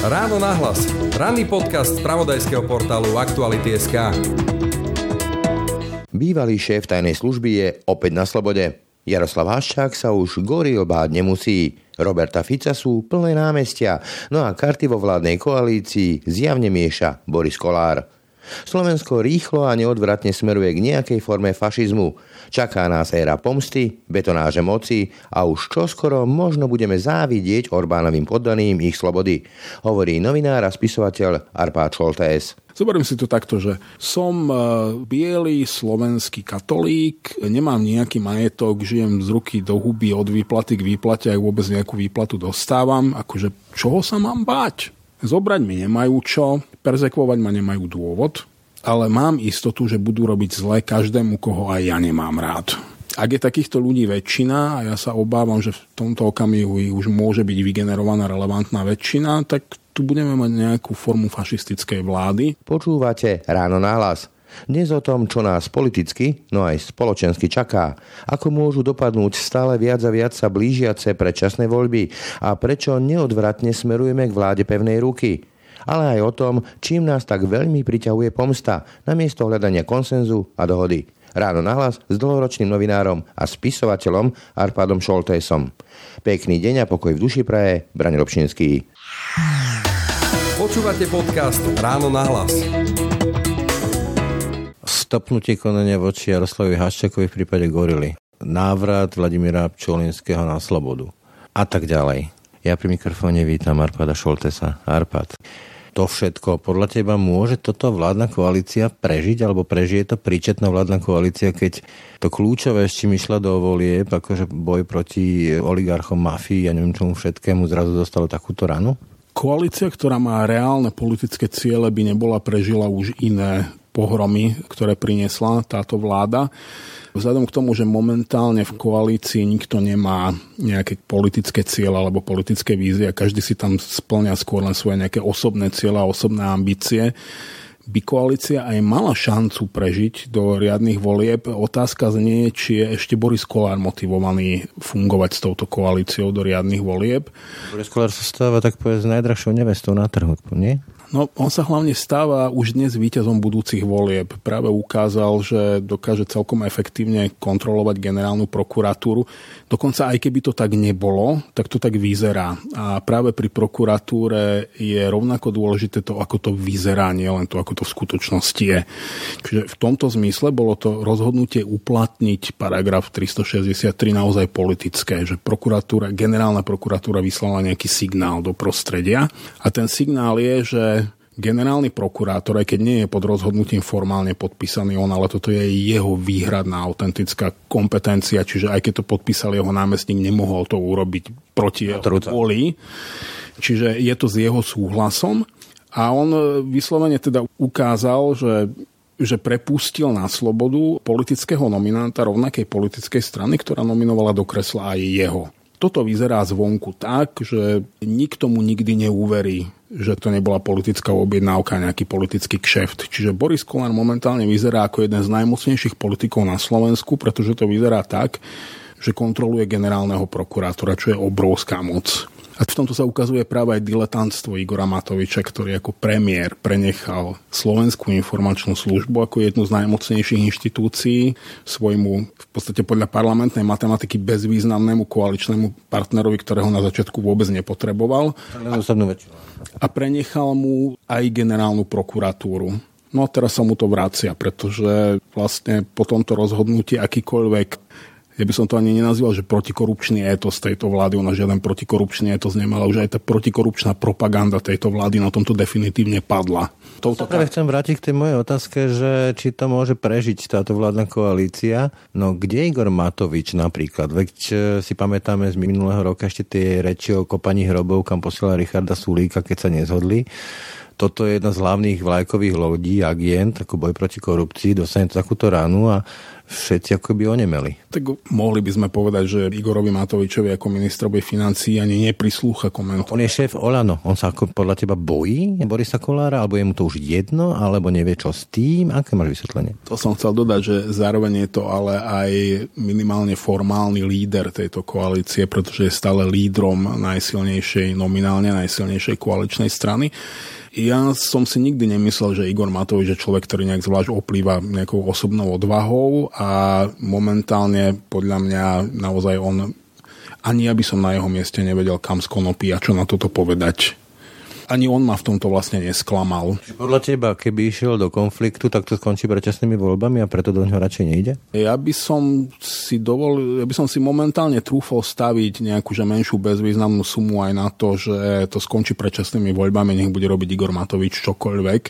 Ráno nahlas. Ranný podcast z pravodajského portálu Aktuality.sk. Bývalý šéf tajnej služby je opäť na slobode. Jaroslav Haščák sa už goril báť nemusí. Roberta Fica sú plné námestia, no a karty vo vládnej koalícii zjavne mieša Boris Kolár. Slovensko rýchlo a neodvratne smeruje k nejakej forme fašizmu. Čaká nás éra pomsty, betonáže moci a už čoskoro možno budeme závidieť Orbánovým poddaným ich slobody, hovorí novinár a spisovateľ Arpád Šoltés. Zoberiem si to takto, že som e, biely slovenský katolík, nemám nejaký majetok, žijem z ruky do huby od výplaty k výplate, aj vôbec nejakú výplatu dostávam. Akože čoho sa mám báť? Zobrať mi nemajú čo, perzekvovať ma nemajú dôvod, ale mám istotu, že budú robiť zle každému, koho aj ja nemám rád. Ak je takýchto ľudí väčšina, a ja sa obávam, že v tomto okamihu už môže byť vygenerovaná relevantná väčšina, tak tu budeme mať nejakú formu fašistickej vlády. Počúvate ráno nahlas. Dnes o tom, čo nás politicky, no aj spoločensky čaká, ako môžu dopadnúť stále viac a viac sa blížiace predčasné voľby a prečo neodvratne smerujeme k vláde pevnej ruky ale aj o tom, čím nás tak veľmi priťahuje pomsta, namiesto hľadania konsenzu a dohody. Ráno nahlas s dlhoročným novinárom a spisovateľom Arpádom Šoltésom. Pekný deň a pokoj v duši praje, Braň Robšinský. Počúvate podcast Ráno nahlas stopnutie konania voči Jaroslavi Haščakovi v prípade Gorily, návrat Vladimíra Pčolinského na slobodu a tak ďalej. Ja pri mikrofóne vítam Arpada Šoltesa. Arpad, to všetko podľa teba môže toto vládna koalícia prežiť alebo prežije to príčetná vládna koalícia, keď to kľúčové, s čím išla do volieb, akože boj proti oligarchom, mafii a neviem čomu všetkému, zrazu dostalo takúto ranu? Koalícia, ktorá má reálne politické ciele, by nebola prežila už iné pohromy, ktoré priniesla táto vláda. Vzhľadom k tomu, že momentálne v koalícii nikto nemá nejaké politické cieľe alebo politické vízie a každý si tam splňa skôr len svoje nejaké osobné cieľa osobné ambície, by koalícia aj mala šancu prežiť do riadnych volieb. Otázka znie, či je ešte Boris Kolár motivovaný fungovať s touto koalíciou do riadnych volieb. Boris Kolár sa stáva tak povedať najdrahšou nevestou na trhu, nie? No, on sa hlavne stáva už dnes víťazom budúcich volieb. Práve ukázal, že dokáže celkom efektívne kontrolovať generálnu prokuratúru. Dokonca aj keby to tak nebolo, tak to tak vyzerá. A práve pri prokuratúre je rovnako dôležité to, ako to vyzerá, nie len to, ako to v skutočnosti je. Čiže v tomto zmysle bolo to rozhodnutie uplatniť paragraf 363 naozaj politické, že prokuratúra, generálna prokuratúra vyslala nejaký signál do prostredia. A ten signál je, že generálny prokurátor, aj keď nie je pod rozhodnutím formálne podpísaný on, ale toto je jeho výhradná autentická kompetencia, čiže aj keď to podpísal jeho námestník, nemohol to urobiť proti jeho voli. Čiže je to s jeho súhlasom. A on vyslovene teda ukázal, že že prepustil na slobodu politického nominanta rovnakej politickej strany, ktorá nominovala do kresla aj jeho. Toto vyzerá zvonku tak, že nikto mu nikdy neuverí, že to nebola politická objednávka, nejaký politický kšeft. Čiže Boris Kolár momentálne vyzerá ako jeden z najmocnejších politikov na Slovensku, pretože to vyzerá tak, že kontroluje generálneho prokurátora, čo je obrovská moc. A v tomto sa ukazuje práve aj diletantstvo Igora Matoviča, ktorý ako premiér prenechal Slovenskú informačnú službu ako jednu z najmocnejších inštitúcií svojmu v podstate podľa parlamentnej matematiky bezvýznamnému koaličnému partnerovi, ktorého na začiatku vôbec nepotreboval. A prenechal mu aj generálnu prokuratúru. No a teraz sa mu to vracia, pretože vlastne po tomto rozhodnutí akýkoľvek ja by som to ani nenazýval, že protikorupčný étos tejto vlády, ona žiaden protikorupčný étos nemala, už aj tá protikorupčná propaganda tejto vlády na tomto definitívne padla. Touto práve chcem vrátiť k tej mojej otázke, že či to môže prežiť táto vládna koalícia. No kde Igor Matovič napríklad? Veď e, si pamätáme z minulého roka ešte tie reči o kopaní hrobov, kam posiela Richarda Sulíka, keď sa nezhodli toto je jedna z hlavných vlajkových lodí, agent, ako boj proti korupcii, dostane takúto ránu a všetci akoby onemeli. Tak mohli by sme povedať, že Igorovi Matovičovi ako ministrovi financí ani neprislúcha komentovať. On je šéf Olano. On sa ako podľa teba bojí Borisa Kolára, alebo je mu to už jedno, alebo nevie čo s tým? Aké máš vysvetlenie? To som chcel dodať, že zároveň je to ale aj minimálne formálny líder tejto koalície, pretože je stále lídrom najsilnejšej, nominálne najsilnejšej koaličnej strany. Ja som si nikdy nemyslel, že Igor Matovič je človek, ktorý nejak zvlášť oplýva nejakou osobnou odvahou a momentálne podľa mňa naozaj on ani ja by som na jeho mieste nevedel, kam skonopí a čo na toto povedať ani on ma v tomto vlastne nesklamal. Podľa teba, keby išiel do konfliktu, tak to skončí predčasnými voľbami a preto do ňoho radšej nejde? Ja by som si dovolil, ja by som si momentálne trúfol staviť nejakú že menšiu bezvýznamnú sumu aj na to, že to skončí predčasnými voľbami, nech bude robiť Igor Matovič čokoľvek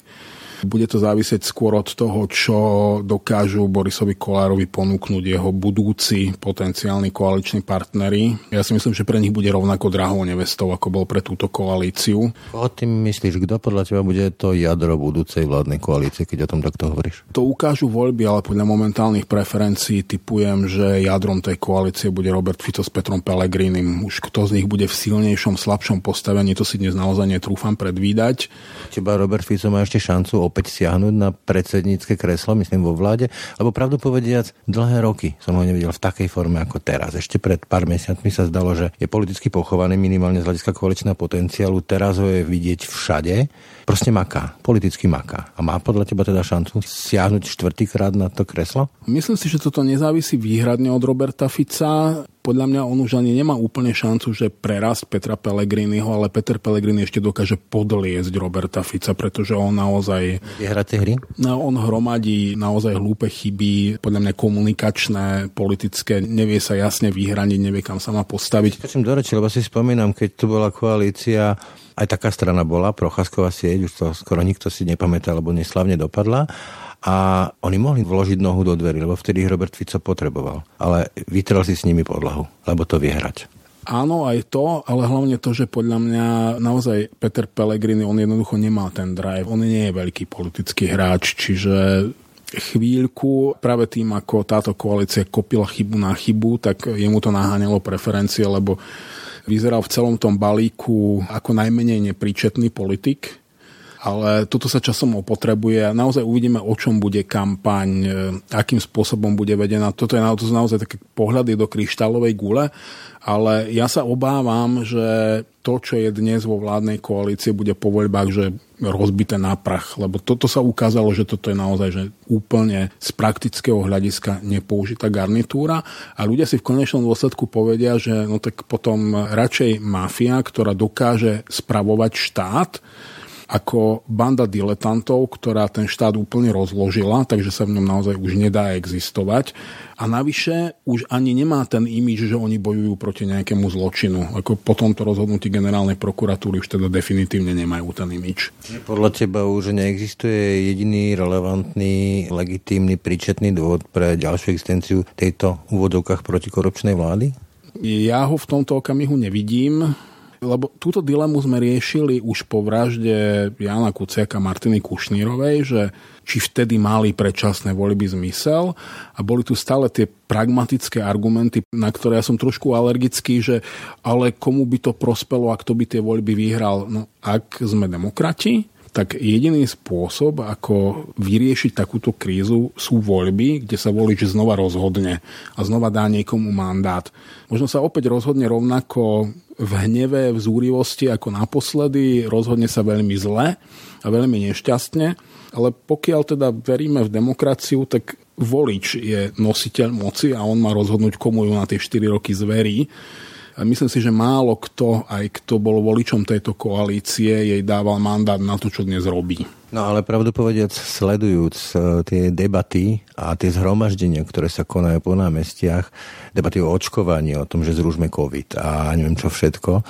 bude to závisieť skôr od toho, čo dokážu Borisovi Kolárovi ponúknuť jeho budúci potenciálni koaliční partnery. Ja si myslím, že pre nich bude rovnako drahou nevestou, ako bol pre túto koalíciu. O tým myslíš, kto podľa teba bude to jadro budúcej vládnej koalície, keď o tom takto hovoríš? To ukážu voľby, ale podľa momentálnych preferencií typujem, že jadrom tej koalície bude Robert Fico s Petrom Pellegrinim. Už kto z nich bude v silnejšom, slabšom postavení, to si dnes naozaj netrúfam predvídať. Teba Robert Fico má ešte šancu opäť siahnuť na predsednícke kreslo, myslím vo vláde, lebo pravdu povediac, dlhé roky som ho nevidel v takej forme ako teraz. Ešte pred pár mesiacmi sa zdalo, že je politicky pochovaný minimálne z hľadiska koaličného potenciálu, teraz ho je vidieť všade. Proste maká, politicky maká. A má podľa teba teda šancu siahnuť štvrtýkrát na to kreslo? Myslím si, že toto nezávisí výhradne od Roberta Fica podľa mňa on už ani nemá úplne šancu, že prerast Petra Pellegriniho, ale Peter Pellegrini ešte dokáže podliezť Roberta Fica, pretože on naozaj... Vyhráte hry? No, on hromadí naozaj hlúpe chyby, podľa mňa komunikačné, politické, nevie sa jasne vyhraniť, nevie kam sa má postaviť. Skočím do reči, lebo si spomínam, keď tu bola koalícia aj taká strana bola, Procházková sieť, už to skoro nikto si nepamätá, lebo neslavne dopadla a oni mohli vložiť nohu do dverí, lebo vtedy ich Robert Fico potreboval. Ale vytrel si s nimi podlahu, lebo to vie hrať. Áno, aj to, ale hlavne to, že podľa mňa naozaj Peter Pellegrini, on jednoducho nemá ten drive. On nie je veľký politický hráč, čiže chvíľku práve tým, ako táto koalícia kopila chybu na chybu, tak jemu to naháňalo preferencie, lebo vyzeral v celom tom balíku ako najmenej nepríčetný politik, ale toto sa časom opotrebuje a naozaj uvidíme, o čom bude kampaň, e, akým spôsobom bude vedená. Toto je naozaj, naozaj také pohľady do kryštálovej gule, ale ja sa obávam, že to, čo je dnes vo vládnej koalícii, bude po voľbách, že rozbité na prach, lebo toto sa ukázalo, že toto je naozaj že úplne z praktického hľadiska nepoužitá garnitúra a ľudia si v konečnom dôsledku povedia, že no tak potom radšej mafia, ktorá dokáže spravovať štát, ako banda diletantov, ktorá ten štát úplne rozložila, takže sa v ňom naozaj už nedá existovať. A navyše už ani nemá ten imič, že oni bojujú proti nejakému zločinu. Ako po tomto rozhodnutí generálnej prokuratúry už teda definitívne nemajú ten imič. Podľa teba už neexistuje jediný relevantný, legitímny, príčetný dôvod pre ďalšiu existenciu tejto úvodovkách protikorupčnej vlády? Ja ho v tomto okamihu nevidím lebo túto dilemu sme riešili už po vražde Jana Kuciaka a Martiny Kušnírovej, že či vtedy mali predčasné voľby zmysel a boli tu stále tie pragmatické argumenty, na ktoré ja som trošku alergický, že ale komu by to prospelo a kto by tie voľby vyhral. No ak sme demokrati, tak jediný spôsob, ako vyriešiť takúto krízu, sú voľby, kde sa volič znova rozhodne a znova dá niekomu mandát. Možno sa opäť rozhodne rovnako v hneve, v zúrivosti ako naposledy, rozhodne sa veľmi zle a veľmi nešťastne, ale pokiaľ teda veríme v demokraciu, tak volič je nositeľ moci a on má rozhodnúť, komu ju na tie 4 roky zverí. A myslím si, že málo kto, aj kto bol voličom tejto koalície, jej dával mandát na to, čo dnes robí. No ale pravdu povediac, sledujúc e, tie debaty a tie zhromaždenia, ktoré sa konajú po námestiach, debaty o očkovaní, o tom, že zružme COVID a neviem čo všetko,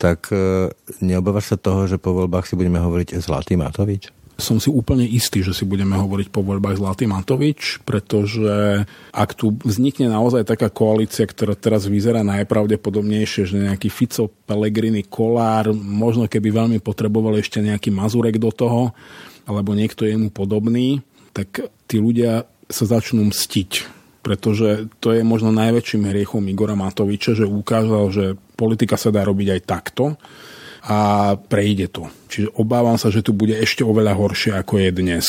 tak e, neobávaš sa toho, že po voľbách si budeme hovoriť Zlatý Matovič? Som si úplne istý, že si budeme hovoriť po voľbách Zlatý Matovič, pretože ak tu vznikne naozaj taká koalícia, ktorá teraz vyzerá najpravdepodobnejšie, že nejaký Fico, Pellegrini, Kolár, možno keby veľmi potreboval ešte nejaký Mazurek do toho, alebo niekto jemu podobný, tak tí ľudia sa začnú mstiť. Pretože to je možno najväčším hriechom Igora Matoviča, že ukázal, že politika sa dá robiť aj takto a prejde to. Čiže obávam sa, že tu bude ešte oveľa horšie, ako je dnes.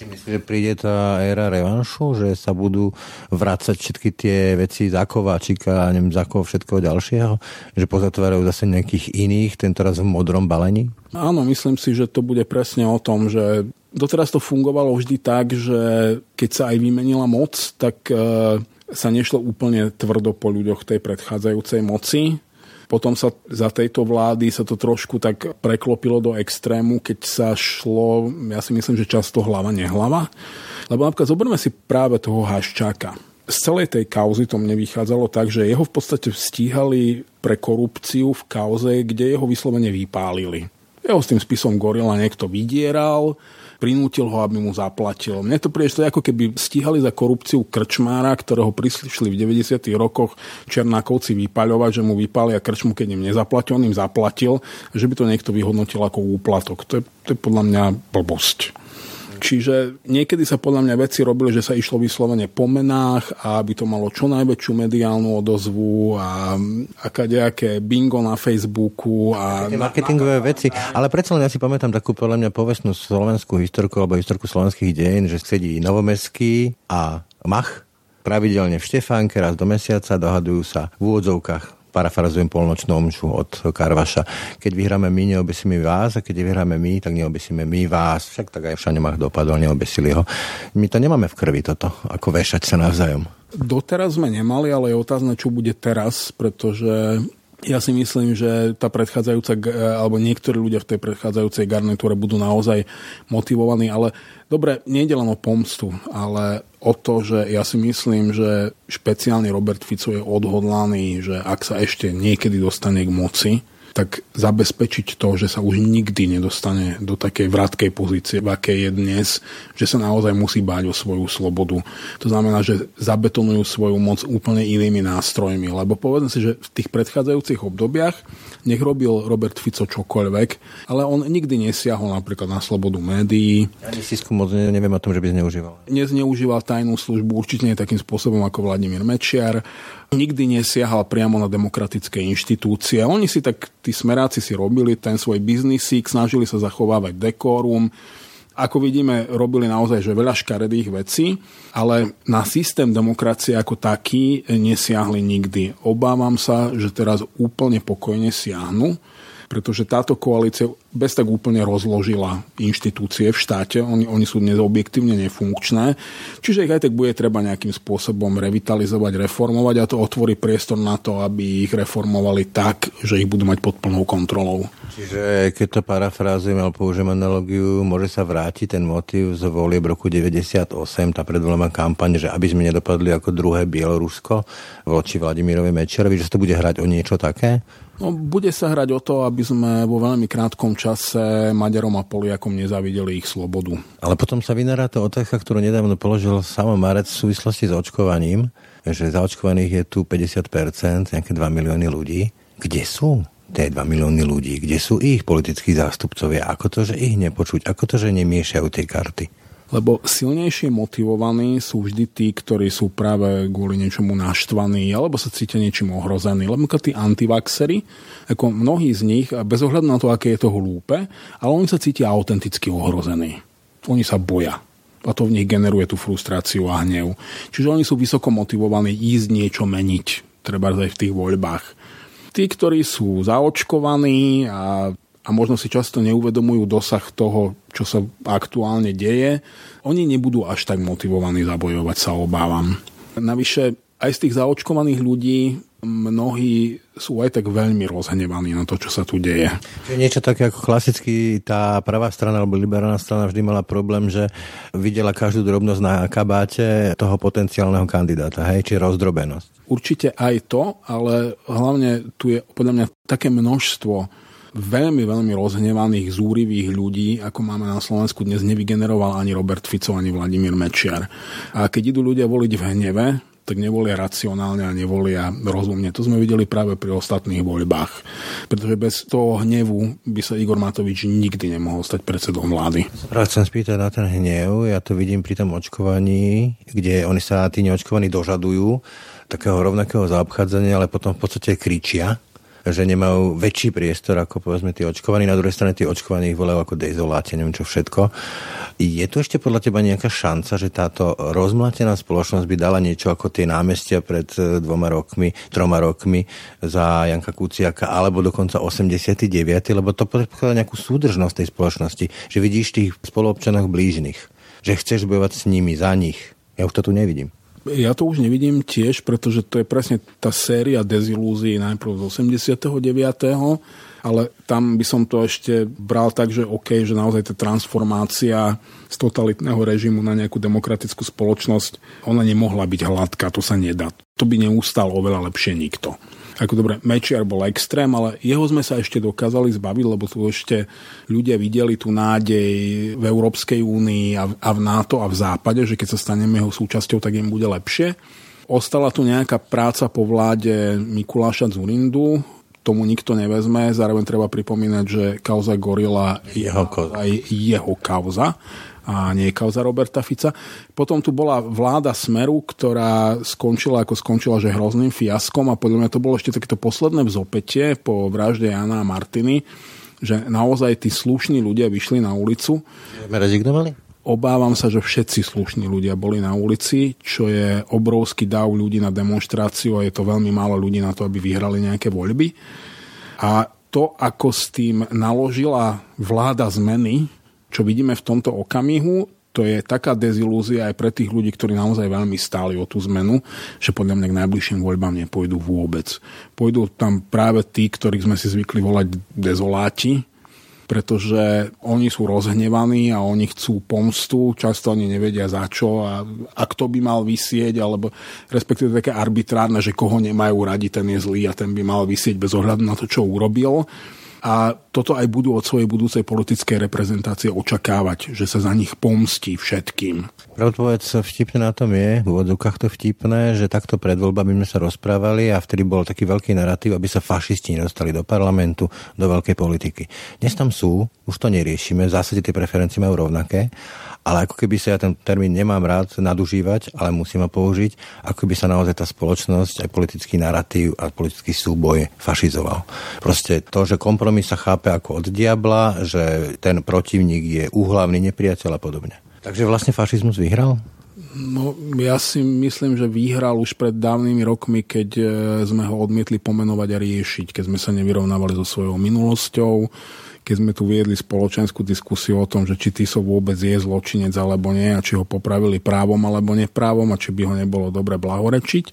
Myslíš, že príde tá éra revanšu, že sa budú vrácať všetky tie veci za Kováčika a neviem, za koho všetkého ďalšieho? Že pozatvárajú zase nejakých iných, tentoraz v modrom balení? Áno, myslím si, že to bude presne o tom, že doteraz to fungovalo vždy tak, že keď sa aj vymenila moc, tak e, sa nešlo úplne tvrdo po ľuďoch tej predchádzajúcej moci, potom sa za tejto vlády sa to trošku tak preklopilo do extrému, keď sa šlo, ja si myslím, že často hlava nehlava. Lebo napríklad zoberme si práve toho Haščáka. Z celej tej kauzy to mne vychádzalo tak, že jeho v podstate stíhali pre korupciu v kauze, kde jeho vyslovene vypálili. Jeho s tým spisom Gorila niekto vydieral, prinútil ho, aby mu zaplatil. Mne to je ako keby stíhali za korupciu krčmára, ktorého prišli v 90. rokoch Černákovci vypaľovať, že mu vypália krčmu, keď im nezaplatil, on im zaplatil, že by to niekto vyhodnotil ako úplatok. To je, to je podľa mňa blbosť. Čiže niekedy sa podľa mňa veci robili, že sa išlo vyslovene po menách a aby to malo čo najväčšiu mediálnu odozvu a aká nejaké bingo na Facebooku. A marketingové veci, ale predsa len ja si pamätám takú podľa mňa povestnú slovenskú historku alebo historku slovenských dejín, že sedí Novomestský a Mach pravidelne v Štefánke raz do mesiaca dohadujú sa v úvodzovkách parafrazujem polnočnú omšu od Karvaša. Keď vyhráme my, neobesíme vás a keď vyhráme my, tak neobesíme my vás. Však tak aj v Šanemach dopadol, neobesili ho. My to nemáme v krvi toto, ako vešať sa navzájom. Doteraz sme nemali, ale je otázne, čo bude teraz, pretože ja si myslím, že tá predchádzajúca, alebo niektorí ľudia v tej predchádzajúcej garnitúre budú naozaj motivovaní, ale dobre, nie len o pomstu, ale o to, že ja si myslím, že špeciálne Robert Fico je odhodlaný, že ak sa ešte niekedy dostane k moci, tak zabezpečiť to, že sa už nikdy nedostane do takej vratkej pozície, v akej je dnes, že sa naozaj musí báť o svoju slobodu. To znamená, že zabetonujú svoju moc úplne inými nástrojmi. Lebo povedzme si, že v tých predchádzajúcich obdobiach nech robil Robert Fico čokoľvek, ale on nikdy nesiahol napríklad na slobodu médií. Ani Sisku moc neviem o tom, že by zneužíval. Nezneužíval tajnú službu, určite nie takým spôsobom ako Vladimír Mečiar nikdy nesiahal priamo na demokratické inštitúcie. Oni si tak, tí smeráci si robili ten svoj biznisík, snažili sa zachovávať dekórum, ako vidíme, robili naozaj že veľa škaredých vecí, ale na systém demokracie ako taký nesiahli nikdy. Obávam sa, že teraz úplne pokojne siahnu pretože táto koalícia bez tak úplne rozložila inštitúcie v štáte. Oni, oni sú dnes objektívne nefunkčné. Čiže ich aj tak bude treba nejakým spôsobom revitalizovať, reformovať a to otvorí priestor na to, aby ich reformovali tak, že ich budú mať pod plnou kontrolou. Čiže keď to parafrázujem alebo použijem analogiu, môže sa vrátiť ten motív z volieb roku 98, tá predvolená kampaň, že aby sme nedopadli ako druhé Bielorusko voči Vladimirovi Mečerovi, že sa to bude hrať o niečo také? No, bude sa hrať o to, aby sme vo veľmi krátkom čase Maďarom a Poliakom nezavideli ich slobodu. Ale potom sa vynára to otázka, ktorú nedávno položil Samo Marec v súvislosti s očkovaním, že zaočkovaných je tu 50%, nejaké 2 milióny ľudí. Kde sú tie 2 milióny ľudí? Kde sú ich politickí zástupcovia? Ako to, že ich nepočuť? Ako to, že nemiešajú tie karty? Lebo silnejšie motivovaní sú vždy tí, ktorí sú práve kvôli niečomu naštvaní alebo sa cítia niečím ohrození. Lebo tí antivaxery, ako mnohí z nich, bez ohľadu na to, aké je to hlúpe, ale oni sa cítia autenticky ohrození. Oni sa boja a to v nich generuje tú frustráciu a hnev. Čiže oni sú vysoko motivovaní ísť niečo meniť, treba aj v tých voľbách. Tí, ktorí sú zaočkovaní a a možno si často neuvedomujú dosah toho, čo sa aktuálne deje, oni nebudú až tak motivovaní zabojovať, sa obávam. Navyše, aj z tých zaočkovaných ľudí mnohí sú aj tak veľmi rozhnevaní na to, čo sa tu deje. Čiže niečo také ako klasicky tá pravá strana alebo liberálna strana vždy mala problém, že videla každú drobnosť na kabáte toho potenciálneho kandidáta, hej, či rozdrobenosť. Určite aj to, ale hlavne tu je podľa mňa také množstvo veľmi, veľmi rozhnevaných, zúrivých ľudí, ako máme na Slovensku dnes, nevygeneroval ani Robert Fico, ani Vladimír Mečiar. A keď idú ľudia voliť v hneve, tak nevolia racionálne a nevolia rozumne. To sme videli práve pri ostatných voľbách. Pretože bez toho hnevu by sa Igor Matovič nikdy nemohol stať predsedom vlády. Práve chcem spýtať na ten hnev. Ja to vidím pri tom očkovaní, kde oni sa tí neočkovaní dožadujú takého rovnakého zaobchádzania, ale potom v podstate kričia že nemajú väčší priestor ako povedzme tí očkovaní. Na druhej strane tí očkovaní ich volajú ako dezoláte, neviem čo všetko. Je tu ešte podľa teba nejaká šanca, že táto rozmlatená spoločnosť by dala niečo ako tie námestia pred e, dvoma rokmi, troma rokmi za Janka Kuciaka, alebo dokonca 89. Lebo to predpokladá nejakú súdržnosť tej spoločnosti, že vidíš tých spoluobčanov blížnych, že chceš bojovať s nimi, za nich. Ja už to tu nevidím. Ja to už nevidím tiež, pretože to je presne tá séria dezilúzií najprv z 89 ale tam by som to ešte bral tak, že OK, že naozaj tá transformácia z totalitného režimu na nejakú demokratickú spoločnosť, ona nemohla byť hladká, to sa nedá. To by neustal oveľa lepšie nikto ako dobre, Mečiar bol extrém, ale jeho sme sa ešte dokázali zbaviť, lebo tu ešte ľudia videli tú nádej v Európskej únii a, a v NATO a v Západe, že keď sa staneme jeho súčasťou, tak im bude lepšie. Ostala tu nejaká práca po vláde Mikuláša Zurindu, tomu nikto nevezme. Zároveň treba pripomínať, že kauza Gorila je jeho, aj jeho kauza a nie kauza Roberta Fica. Potom tu bola vláda Smeru, ktorá skončila ako skončila, že hrozným fiaskom a podľa mňa to bolo ešte takéto posledné vzopetie po vražde Jana a Martiny, že naozaj tí slušní ľudia vyšli na ulicu. Rezignovali? Obávam sa, že všetci slušní ľudia boli na ulici, čo je obrovský dáv ľudí na demonstráciu a je to veľmi málo ľudí na to, aby vyhrali nejaké voľby. A to, ako s tým naložila vláda zmeny, čo vidíme v tomto okamihu, to je taká dezilúzia aj pre tých ľudí, ktorí naozaj veľmi stáli o tú zmenu, že podľa mňa k najbližším voľbám nepôjdu vôbec. Pôjdu tam práve tí, ktorých sme si zvykli volať dezoláti, pretože oni sú rozhnevaní a oni chcú pomstu, často oni nevedia za čo a, a kto by mal vysieť, alebo respektíve také arbitrárne, že koho nemajú radi, ten je zlý a ten by mal vysieť bez ohľadu na to, čo urobil a toto aj budú od svojej budúcej politickej reprezentácie očakávať, že sa za nich pomstí všetkým. Pravdpovedz vtipné na tom je, v úvodzovkách to vtipné, že takto pred voľbami sme sa rozprávali a vtedy bol taký veľký narratív, aby sa fašisti nedostali do parlamentu, do veľkej politiky. Dnes tam sú, už to neriešime, v zásade tie preferencie majú rovnaké, ale ako keby sa ja ten termín nemám rád nadužívať, ale musím ho použiť, ako by sa naozaj tá spoločnosť, aj politický narratív a politický súboj fašizoval. Proste to, že kompromis sa chápe ako od diabla, že ten protivník je úhlavný nepriateľ a podobne. Takže vlastne fašizmus vyhral? No, ja si myslím, že vyhral už pred dávnymi rokmi, keď e, sme ho odmietli pomenovať a riešiť, keď sme sa nevyrovnávali so svojou minulosťou, keď sme tu viedli spoločenskú diskusiu o tom, že či Tiso vôbec je zločinec alebo nie a či ho popravili právom alebo neprávom a či by ho nebolo dobre blahorečiť.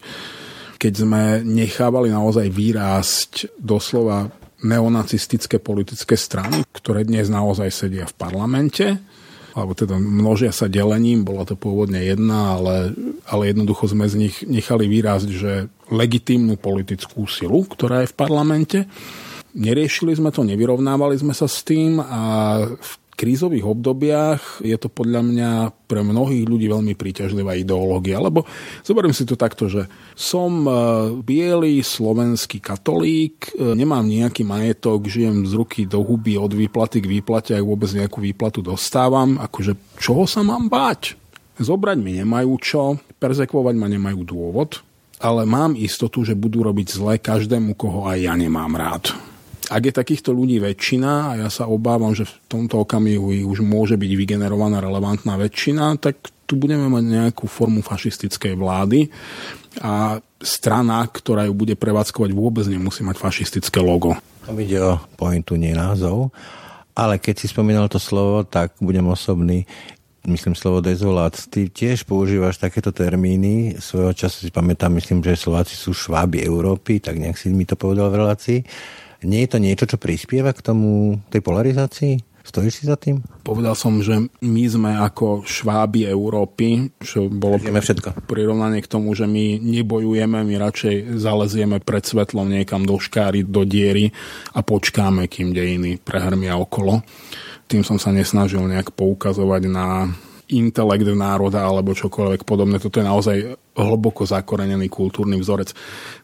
Keď sme nechávali naozaj vyrásť doslova neonacistické politické strany, ktoré dnes naozaj sedia v parlamente, alebo teda množia sa delením, bola to pôvodne jedna, ale, ale jednoducho sme z nich nechali vyrásť, že legitímnu politickú silu, ktorá je v parlamente Neriešili sme to, nevyrovnávali sme sa s tým a v krízových obdobiach je to podľa mňa pre mnohých ľudí veľmi príťažlivá ideológia, lebo zoberiem si to takto, že som e, biely slovenský katolík, e, nemám nejaký majetok, žijem z ruky do huby od výplaty k výplate, ak vôbec nejakú výplatu dostávam, akože čoho sa mám báť? Zobrať mi nemajú čo, perzekvovať ma nemajú dôvod, ale mám istotu, že budú robiť zle každému, koho aj ja nemám rád. Ak je takýchto ľudí väčšina, a ja sa obávam, že v tomto okamihu už môže byť vygenerovaná relevantná väčšina, tak tu budeme mať nejakú formu fašistickej vlády a strana, ktorá ju bude prevádzkovať, vôbec nemusí mať fašistické logo. Tam ide o pointu, nie názov. Ale keď si spomínal to slovo, tak budem osobný myslím slovo dezolát, ty tiež používaš takéto termíny. Svojho času si pamätám, myslím, že Slováci sú šváby Európy, tak nejak si mi to povedal v relácii. Nie je to niečo, čo prispieva k tomu, tej polarizácii? Stojíš si za tým? Povedal som, že my sme ako šváby Európy, čo bolo Vieme všetko. prirovnanie k tomu, že my nebojujeme, my radšej zalezieme pred svetlom niekam do škáry, do diery a počkáme, kým dejiny prehrmia okolo. Tým som sa nesnažil nejak poukazovať na intelekt národa alebo čokoľvek podobné. Toto je naozaj hlboko zakorenený kultúrny vzorec.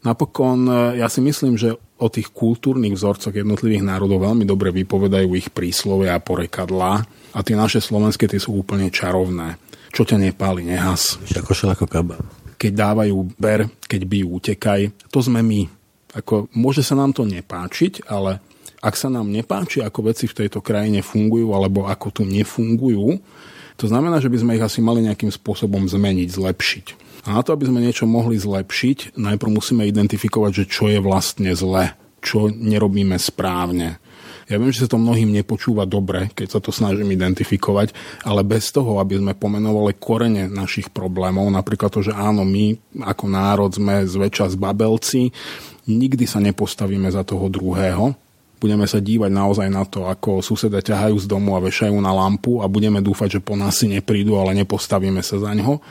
Napokon ja si myslím, že o tých kultúrnych vzorcoch jednotlivých národov veľmi dobre vypovedajú ich príslovia a porekadlá a tie naše slovenské tie sú úplne čarovné. Čo ťa nepáli, nehas. Ako šel ako kaba. Keď dávajú ber, keď bijú, utekaj. To sme my. Ako, môže sa nám to nepáčiť, ale ak sa nám nepáči, ako veci v tejto krajine fungujú alebo ako tu nefungujú, to znamená, že by sme ich asi mali nejakým spôsobom zmeniť, zlepšiť. A na to, aby sme niečo mohli zlepšiť, najprv musíme identifikovať, že čo je vlastne zle, čo nerobíme správne. Ja viem, že sa to mnohým nepočúva dobre, keď sa to snažím identifikovať, ale bez toho, aby sme pomenovali korene našich problémov, napríklad to, že áno, my ako národ sme zväčša zbabelci, nikdy sa nepostavíme za toho druhého, budeme sa dívať naozaj na to, ako suseda ťahajú z domu a vešajú na lampu a budeme dúfať, že po nás si neprídu, ale nepostavíme sa za ňo.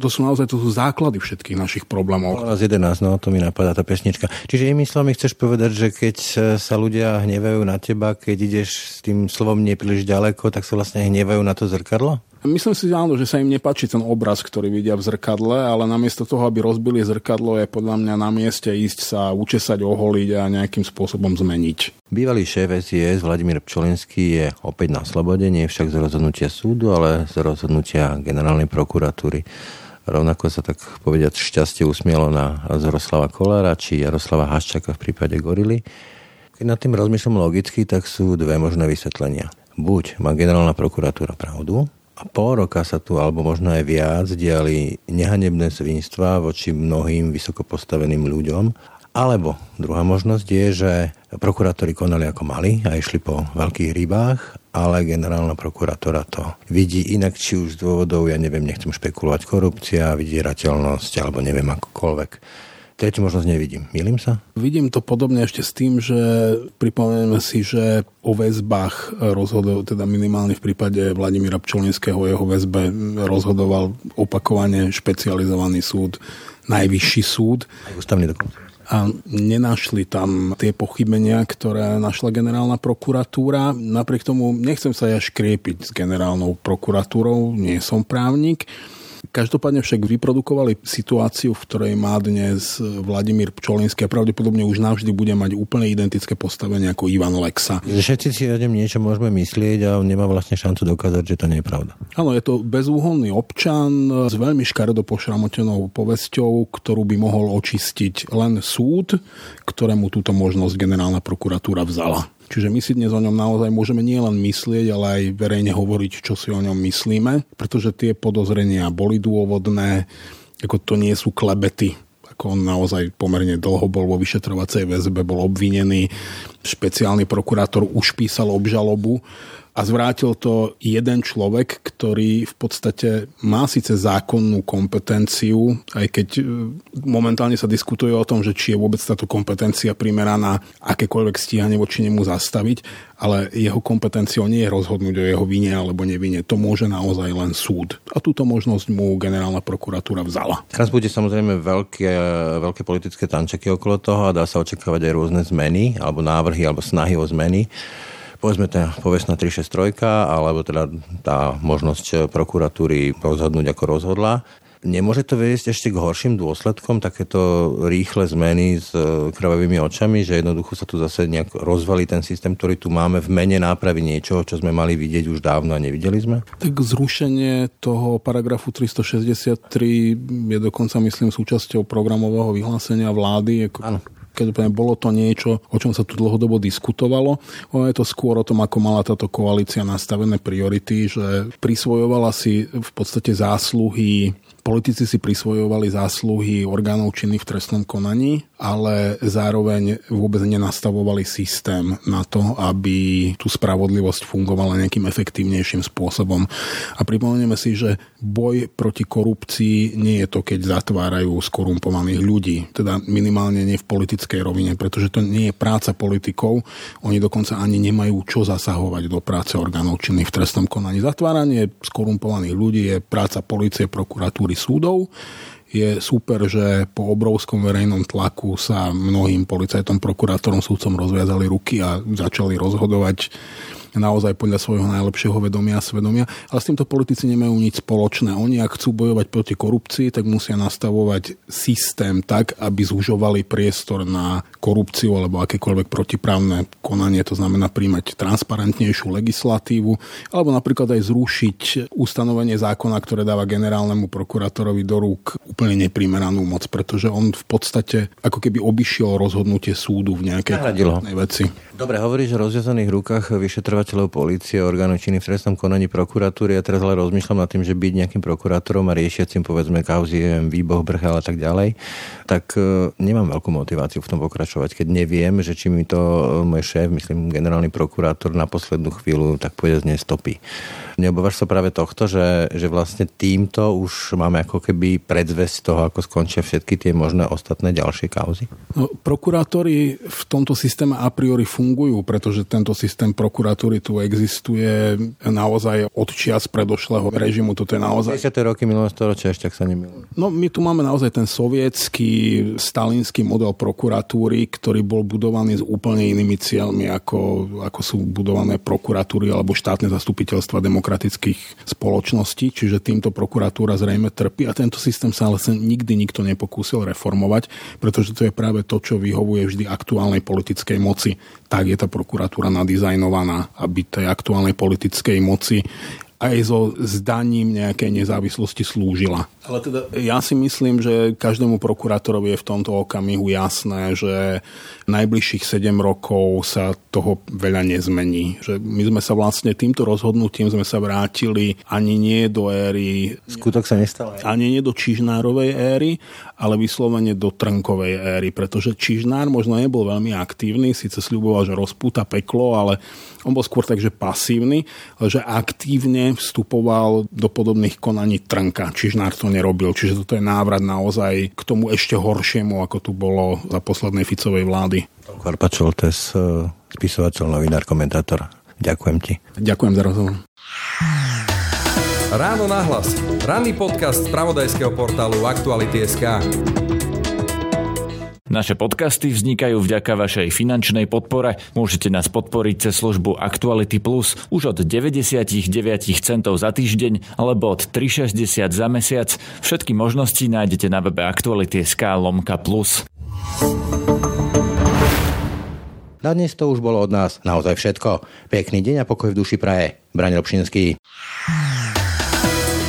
To sú naozaj to sú základy všetkých našich problémov. Z 11, no to mi napadá tá pesnička. Čiže inými slovami chceš povedať, že keď sa ľudia hnevajú na teba, keď ideš s tým slovom nepríliš ďaleko, tak sa vlastne hnevajú na to zrkadlo? Myslím si, že áno, že sa im nepáči ten obraz, ktorý vidia v zrkadle, ale namiesto toho, aby rozbili zrkadlo, je podľa mňa na mieste ísť sa učesať, oholiť a nejakým spôsobom zmeniť. Bývalý šéf SIS Vladimír Pčolinský je opäť na slobode, nie však z rozhodnutia súdu, ale z rozhodnutia generálnej prokuratúry. Rovnako sa tak povediať šťastie usmielo na Zoroslava Kolára či Jaroslava Haščaka v prípade Gorily. Keď nad tým rozmýšľam logicky, tak sú dve možné vysvetlenia. Buď má generálna prokuratúra pravdu, a pol roka sa tu, alebo možno aj viac, diali nehanebné svinstva voči mnohým vysoko postaveným ľuďom. Alebo druhá možnosť je, že prokurátori konali ako mali a išli po veľkých rybách, ale generálna prokurátora to vidí inak, či už z dôvodov, ja neviem, nechcem špekulovať, korupcia, vydierateľnosť, alebo neviem akokoľvek Tretiu možnosť nevidím. Milím sa? Vidím to podobne ešte s tým, že pripomenieme si, že o väzbách rozhodol, teda minimálne v prípade Vladimíra Pčolinského jeho väzbe rozhodoval opakovane špecializovaný súd, najvyšší súd. Aj ústavný dokonca a nenašli tam tie pochybenia, ktoré našla generálna prokuratúra. Napriek tomu nechcem sa ja škriepiť s generálnou prokuratúrou, nie som právnik, Každopádne však vyprodukovali situáciu, v ktorej má dnes Vladimír Pčolinský a pravdepodobne už navždy bude mať úplne identické postavenie ako Ivan Lexa. Všetci si o ňom niečo môžeme myslieť a on nemá vlastne šancu dokázať, že to nie je pravda. Áno, je to bezúhonný občan s veľmi škaredo pošramotenou povesťou, ktorú by mohol očistiť len súd, ktorému túto možnosť generálna prokuratúra vzala. Čiže my si dnes o ňom naozaj môžeme nielen myslieť, ale aj verejne hovoriť, čo si o ňom myslíme, pretože tie podozrenia boli dôvodné, ako to nie sú klebety, ako on naozaj pomerne dlho bol vo vyšetrovacej väzbe, bol obvinený. Špeciálny prokurátor už písal obžalobu a zvrátil to jeden človek, ktorý v podstate má síce zákonnú kompetenciu, aj keď e, momentálne sa diskutuje o tom, že či je vôbec táto kompetencia primeraná akékoľvek stíhanie voči nemu zastaviť, ale jeho kompetenciou nie je rozhodnúť o jeho vine alebo nevine. To môže naozaj len súd. A túto možnosť mu generálna prokuratúra vzala. Teraz bude samozrejme veľké, veľké politické tančeky okolo toho a dá sa očakávať aj rôzne zmeny alebo návrhy alebo snahy o zmeny povedzme tá povestná 363, alebo teda tá možnosť prokuratúry rozhodnúť, ako rozhodla. Nemôže to viesť ešte k horším dôsledkom, takéto rýchle zmeny s e, krvavými očami, že jednoducho sa tu zase nejak rozvalí ten systém, ktorý tu máme v mene nápravy niečoho, čo sme mali vidieť už dávno a nevideli sme? Tak zrušenie toho paragrafu 363 je dokonca, myslím, súčasťou programového vyhlásenia vlády. Áno Každopádne bolo to niečo, o čom sa tu dlhodobo diskutovalo. Ono je to skôr o tom, ako mala táto koalícia nastavené priority, že prisvojovala si v podstate zásluhy politici si prisvojovali zásluhy orgánov činných v trestnom konaní, ale zároveň vôbec nenastavovali systém na to, aby tú spravodlivosť fungovala nejakým efektívnejším spôsobom. A pripomenieme si, že boj proti korupcii nie je to, keď zatvárajú skorumpovaných ľudí, teda minimálne nie v politickej rovine, pretože to nie je práca politikov, oni dokonca ani nemajú čo zasahovať do práce orgánov činných v trestnom konaní. Zatváranie skorumpovaných ľudí je práca policie, prokuratúry, súdov. Je super, že po obrovskom verejnom tlaku sa mnohým policajtom, prokurátorom, súdcom rozviazali ruky a začali rozhodovať naozaj podľa svojho najlepšieho vedomia a svedomia, ale s týmto politici nemajú nič spoločné. Oni, ak chcú bojovať proti korupcii, tak musia nastavovať systém tak, aby zužovali priestor na korupciu alebo akékoľvek protiprávne konanie, to znamená príjmať transparentnejšiu legislatívu, alebo napríklad aj zrušiť ustanovenie zákona, ktoré dáva generálnemu prokurátorovi do rúk úplne neprimeranú moc, pretože on v podstate ako keby obišiel rozhodnutie súdu v nejakej veci. Dobre, hovoríš o rozviazaných rukách vyšetrovať vyšetrovateľov policie, orgánov činných v trestnom konaní prokuratúry. Ja teraz ale rozmýšľam nad tým, že byť nejakým prokurátorom a riešiacim povedzme kauzy, výboh, brchal a tak ďalej, tak e, nemám veľkú motiváciu v tom pokračovať, keď neviem, že či mi to môj šéf, myslím generálny prokurátor na poslednú chvíľu tak povedať nestopí. Neobávaš sa práve tohto, že, že vlastne týmto už máme ako keby predzvesť toho, ako skončia všetky tie možné ostatné ďalšie kauzy? No, prokurátori v tomto systéme a priori fungujú, pretože tento systém prokuratúry tu existuje naozaj od čias predošlého režimu. Toto je naozaj... 50. roky minulého storočia ešte, ak sa nemýlim. No my tu máme naozaj ten sovietský stalinský model prokuratúry, ktorý bol budovaný s úplne inými cieľmi, ako, ako sú budované prokuratúry alebo štátne zastupiteľstva demokracie demokratických spoločností, čiže týmto prokuratúra zrejme trpí a tento systém sa ale nikdy nikto nepokúsil reformovať, pretože to je práve to, čo vyhovuje vždy aktuálnej politickej moci. Tak je tá prokuratúra nadizajnovaná, aby tej aktuálnej politickej moci aj so zdaním nejakej nezávislosti slúžila. Ale teda ja si myslím, že každému prokurátorovi je v tomto okamihu jasné, že najbližších 7 rokov sa toho veľa nezmení. Že my sme sa vlastne týmto rozhodnutím sme sa vrátili ani nie do éry... Skutok sa nestal. Ani nie do Čižnárovej éry, ale vyslovene do Trnkovej éry, pretože Čižnár možno nebol veľmi aktívny, síce sľuboval, že rozpúta peklo, ale on bol skôr takže pasívny, že aktívne vstupoval do podobných konaní Trnka. Čižnár to nerobil, čiže toto je návrat naozaj k tomu ešte horšiemu, ako tu bolo za poslednej Ficovej vlády. Karpa Čoltes, eh, spisovateľ, novinár, komentátor. Ďakujem ti. Ďakujem za rozhovor. Ráno nahlas. Ranný podcast z pravodajského portálu Aktuality.sk. Naše podcasty vznikajú vďaka vašej finančnej podpore. Môžete nás podporiť cez službu Actuality Plus už od 99 centov za týždeň alebo od 3,60 za mesiac. Všetky možnosti nájdete na webe Actuality.sk lomka plus. Na dnes to už bolo od nás naozaj všetko. Pekný deň a pokoj v duši praje. Braň Robšinský.